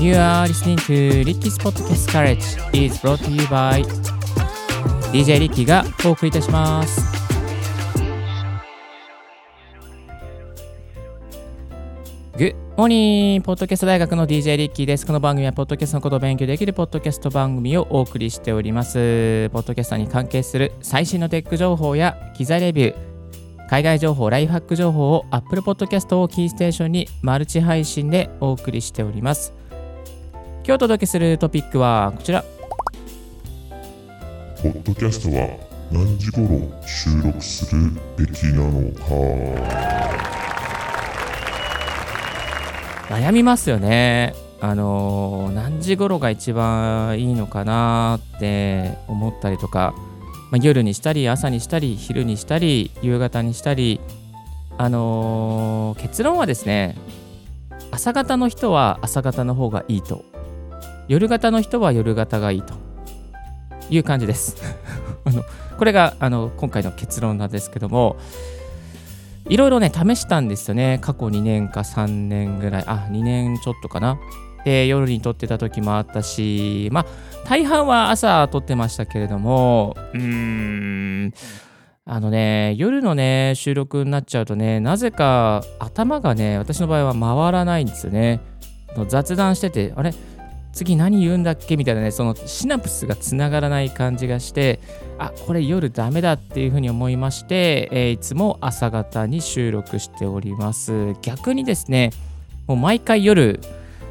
You are listening to Ricky's Podcast College is brought to you by DJ リッキーがお送りいたします。Good morning! ポッドキャスト大学の DJ リッキーです。この番組はポッドキャストのことを勉強できるポッドキャスト番組をお送りしております。ポッドキャストに関係する最新のテック情報や機材レビュー、海外情報、ライフハック情報を Apple Podcast をキーステーションにマルチ配信でお送りしております。今日お届けするトピックはこちら。ポッドキャストは何時頃収録するべきなのか悩みますよね。あのー何時頃が一番いいのかなって思ったりとか、まあ、夜にしたり朝にしたり昼にしたり夕方にしたりあのー結論はですね朝方の人は朝方の方がいいと夜型の人は夜型がいいという感じです。あのこれがあの今回の結論なんですけどもいろいろね、試したんですよね。過去2年か3年ぐらい。あ、2年ちょっとかな。で、夜に撮ってた時もあったし、まあ、大半は朝撮ってましたけれども、うーん、あのね、夜のね、収録になっちゃうとね、なぜか頭がね、私の場合は回らないんですよね。雑談してて、あれ？次何言うんだっけ？みたいなね、そのシナプスがつながらない感じがして、あこれ夜ダメだっていうふうに思いまして、えーいつも朝方に収録しております。逆にですね、もう毎回夜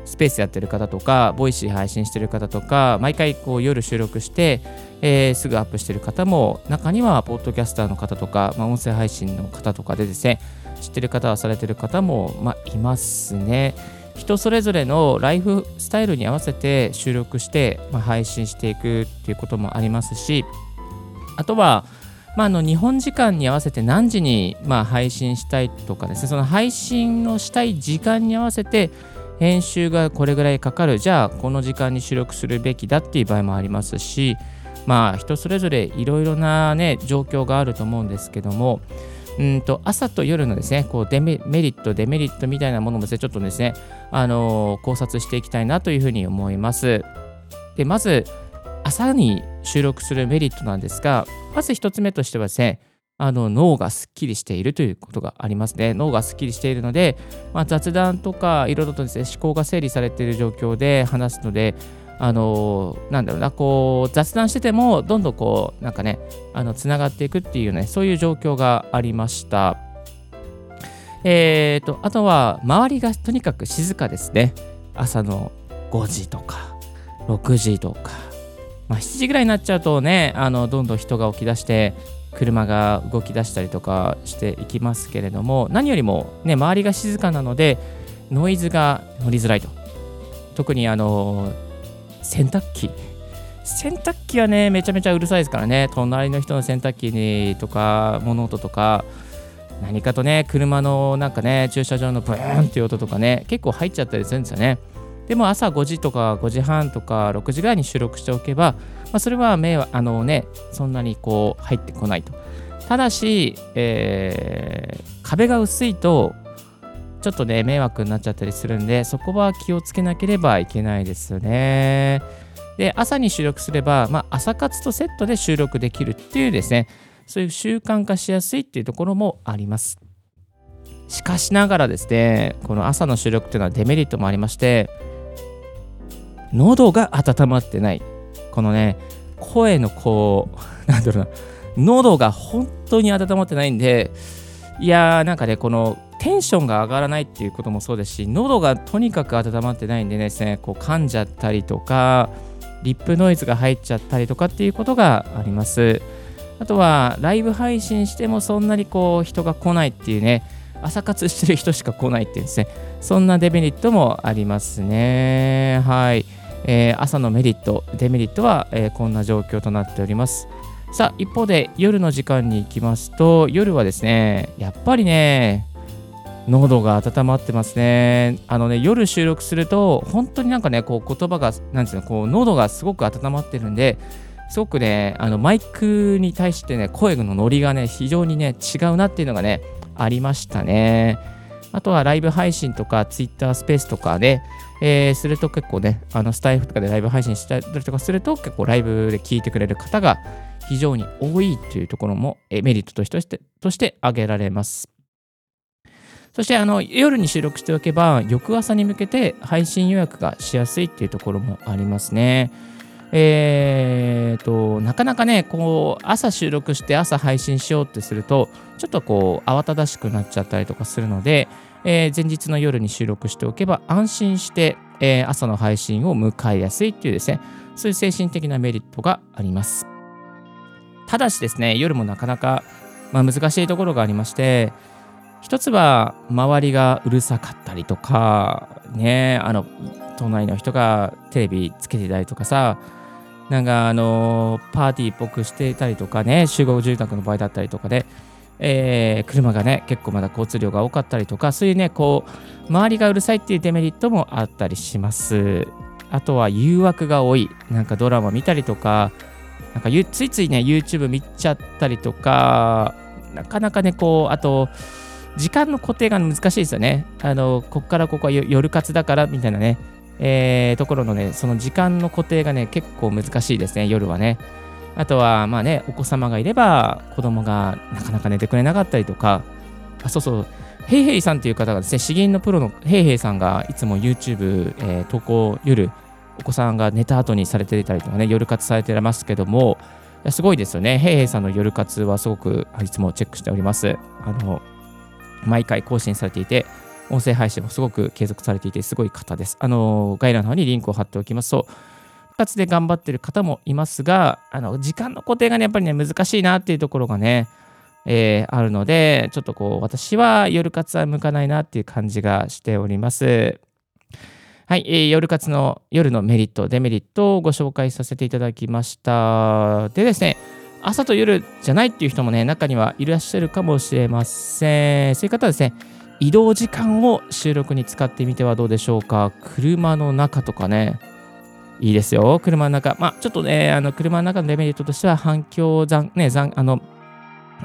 スペースやってる方とか、ボイシー配信してる方とか、毎回こう夜収録して、えーすぐアップしてる方も、中にはポッドキャスターの方とか、まあ、音声配信の方とかでですね、知ってる方はされてる方も、まあ、いますね。人それぞれのライフスタイルに合わせて収録して、まあ、配信していくっていうこともありますしあとは、まあ、の日本時間に合わせて何時に、まあ、配信したいとかですねその配信をしたい時間に合わせて編集がこれぐらいかかる。じゃあこの時間に収録するべきだっていう場合もありますしまあ人それぞれいろいろなね状況があると思うんですけどもうんと朝と夜のですねこうデメリットデメリットみたいなものもですねちょっとですねあのー考察していきたいなというふうに思いますでまず朝に収録するメリットなんですがまず一つ目としてはですねあの脳がすっきりしているということがありますね。脳がすっきりしているので、まあ、雑談とかいろいろとですね思考が整理されている状況で話すので、あのなんだろうな、こう雑談しててもどんどんこうなんかね、あのつながっていくっていうね、そういう状況がありました。えー、と、あとは周りがとにかく静かですね。朝の5時とか6時とか、まあ、7時ぐらいになっちゃうとね、あのどんどん人が起き出して、車が動き出したりとかしていきますけれども、何よりもね、周りが静かなので、ノイズが乗りづらいと。特にあの、洗濯機。洗濯機はね、めちゃめちゃうるさいですからね、隣の人の洗濯機にとか、物音とか、何かとね、車のなんかね、駐車場のブーンっていう音とかね、結構入っちゃったりするんですよね。でも朝5時とか5時半とか6時ぐらいに収録しておけば、まあ、それは目はあのね、そんなにこう入ってこないと。ただし、えー壁が薄いと、ちょっとね、迷惑になっちゃったりするんで、そこは気をつけなければいけないですよね。で、朝に収録すれば、まあ、朝活とセットで収録できるっていうですね、そういう習慣化しやすいっていうところもあります。しかしながらですね、この朝の収録っていうのはデメリットもありまして、喉が温まってない。このね、声のこう、なんだろうな、喉が本当に温まってないんで、いやー、なんかね、このテンションが上がらないっていうこともそうですし、喉がとにかく温まってないんでですね、こう噛んじゃったりとか、リップノイズが入っちゃったりとかっていうことがあります。あとは、ライブ配信してもそんなにこう人が来ないっていうね、朝活してる人しか来ないっていうですね、そんなデメリットもありますね。はい。えー朝のメリット、デメリットは、えーこんな状況となっております。さあ、一方で夜の時間に行きますと、夜はですね、やっぱりね、喉が温まってますね。あのね、夜収録すると、本当になんかね、こう言葉が、なんていうの、こう喉がすごく温まってるんで、すごくね、あのマイクに対してね、声のノリがね、非常にね、違うなっていうのがね、ありましたね。あとはライブ配信とか、ツイッタースペースとかで、えー、すると結構ね、あのスタイフとかでライブ配信したりとかすると、結構ライブで聞いてくれる方が非常に多いというところも、えメリットとしてとして挙げられます。そしてあの夜に収録しておけば、翌朝に向けて配信予約がしやすいっていうところもありますね。えーと、なかなかね、こう、朝収録して朝配信しようってすると、ちょっとこう、慌ただしくなっちゃったりとかするので、えー、前日の夜に収録しておけば、安心して、えー、朝の配信を迎えやすいっていうですね、そういう精神的なメリットがあります。ただしですね、夜もなかなか、まあ、難しいところがありまして、一つは周りがうるさかったりとか、ね、あの、隣の人がテレビつけてたりとかさ、なんかあのパーティーっぽくしてたりとかね、集合住宅の場合だったりとかで、えー、車がね、結構まだ交通量が多かったりとか、そういうね、こう、周りがうるさいっていうデメリットもあったりします。あとは誘惑が多い。なんかドラマ見たりとか、なんかついついね、YouTube 見ちゃったりとか、なかなかね、こう、あと、時間の固定が難しいですよね。あの、こっからここは夜活だからみたいなね、えー、ところのね、その時間の固定がね、結構難しいですね、夜はね。あとは、まあね、お子様がいれば、子供がなかなか寝てくれなかったりとか、あ、そうそう、ヘイヘイさんという方がですね、詩吟のプロのヘイヘイさんがいつも YouTube、えー、投稿、夜、お子さんが寝た後にされてたりとかね、夜活されてますけども、すごいですよね。ヘイヘイさんの夜活はすごくいつもチェックしております。あの、毎回更新されていて、音声配信もすごく継続されていて、すごい方です。あの、概要欄の方にリンクを貼っておきますと、2つで頑張ってる方もいますが、あの、時間の固定がね、やっぱりね、難しいなっていうところがね、えー、あるので、ちょっとこう、私は夜活は向かないなっていう感じがしております。はい、えー、夜活の夜のメリット、デメリットをご紹介させていただきました。でですね、朝と夜じゃないっていう人もね、中にはいらっしゃるかもしれません。そういう方はですね、移動時間を収録に使ってみてはどうでしょうか。車の中とかね、いいですよ、車の中。まあ、ちょっとね、あの車の中のデメリットとしては反響残、ね、残あの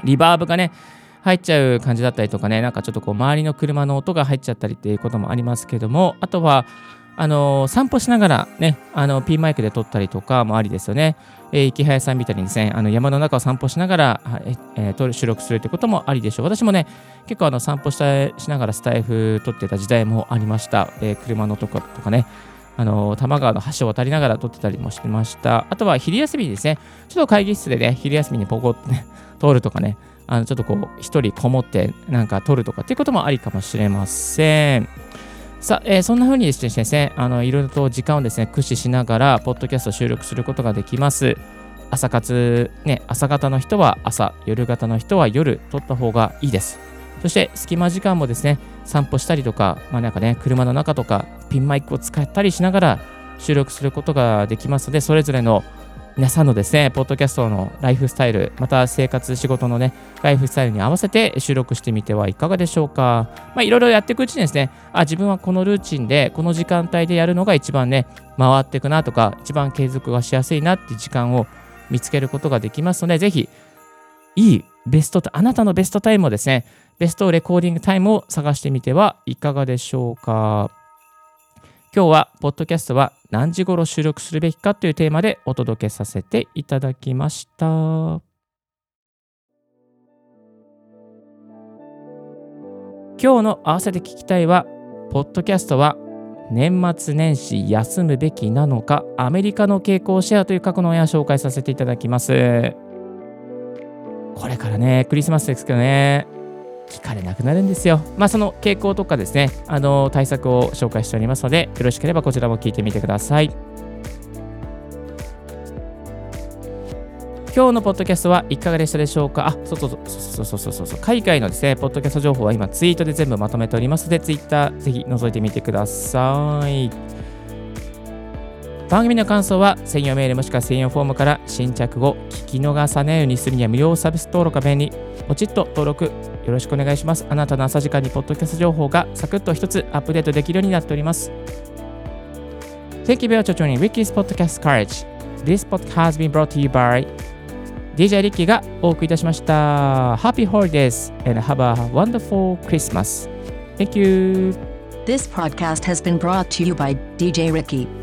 リバーブがね、入っちゃう感じだったりとかね、なんかちょっとこう周りの車の音が入っちゃったりっていうこともありますけども、あとは、あの散歩しながらね、あのピンマイクで撮ったりとかもありですよね。えー、池早さんみたいにですね、あの山の中を散歩しながら、えー、収録するということもありでしょう。私もね、結構あの散歩したしながらスタイフ撮ってた時代もありました。えー、車のとことかね、あの多摩川の橋を渡りながら撮ってたりもしてました。あとは昼休みにですね、ちょっと会議室でね、昼休みにポコってね、撮るとかね、あのちょっとこう、一人こもってなんか撮るとかっていうこともありかもしれません。さあ、えー、そんな風にですね、あのいろいろと時間をですね、駆使しながら、ポッドキャスト収録することができます。朝活、ね、朝方の人は朝、夜型の人は夜、撮った方がいいです。そして、隙間時間もですね、散歩したりとか、まあなんかね、車の中とか、ピンマイクを使ったりしながら収録することができますので、それぞれの皆さんのですね、ポッドキャストのライフスタイル、また生活、仕事のね、ライフスタイルに合わせて収録してみてはいかがでしょうか。まあ、いろいろやっていくうちにですね、あ、自分はこのルーチンで、この時間帯でやるのが一番ね、回っていくなとか、一番継続がしやすいなっていう時間を見つけることができますので、ぜひ、いいベスト、あなたのベストタイムをですね、ベストレコーディングタイムを探してみてはいかがでしょうか。今日は、ポッドキャストは何時頃収録するべきかというテーマでお届けさせていただきました。今日の合わせて聞きたいは、ポッドキャストは年末年始休むべきなのか、アメリカの傾向シェアという過去の親を紹介させていただきます。これからね、クリスマスですけどね、聞かれなくなるんですよ。まあ、その傾向とかですね、あの対策を紹介しておりますので、よろしければこちらも聞いてみてください。今日のポッドキャストはいかがでしたでしょうか？あ、そうそうそうそうそうそうそう海外のですね、ポッドキャスト情報は今ツイートで全部まとめておりますので、ツイッターぜひ覗いてみてください。番組の感想は専用メールもしくは専用フォームから新着後聞き逃さないようにするには無料サービス登録が便利ポチッと登録よろしくお願いしますあなたの朝時間にポッドキャスト情報がサクッと一つアップデートできるようになっております Thank you very much for joining Ricky's Podcast Courage This podcast has been brought to you by DJ リッキーがお送りいたしました Happy Holidays and have a wonderful Christmas Thank you! This podcast has been brought to you by DJ Ricky.